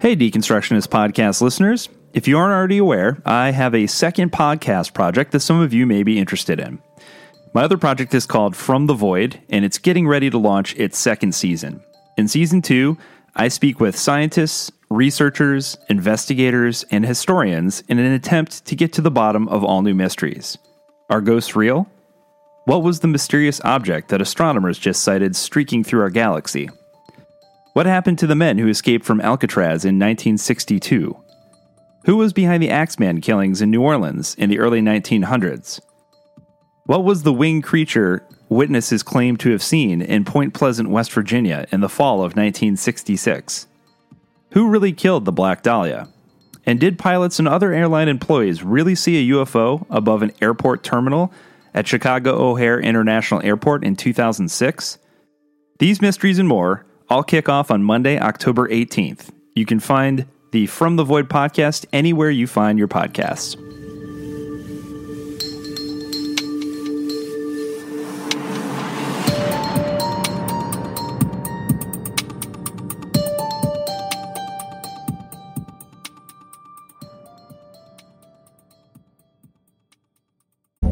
Hey, Deconstructionist podcast listeners. If you aren't already aware, I have a second podcast project that some of you may be interested in. My other project is called From the Void, and it's getting ready to launch its second season. In season two, I speak with scientists, researchers, investigators, and historians in an attempt to get to the bottom of all new mysteries. Are ghosts real? What was the mysterious object that astronomers just sighted streaking through our galaxy? What happened to the men who escaped from Alcatraz in 1962? Who was behind the Axeman killings in New Orleans in the early 1900s? What was the winged creature witnesses claimed to have seen in Point Pleasant, West Virginia in the fall of 1966? Who really killed the Black Dahlia? And did pilots and other airline employees really see a UFO above an airport terminal at Chicago O'Hare International Airport in 2006? These mysteries and more all kick off on Monday, October 18th. You can find the From the Void podcast anywhere you find your podcasts.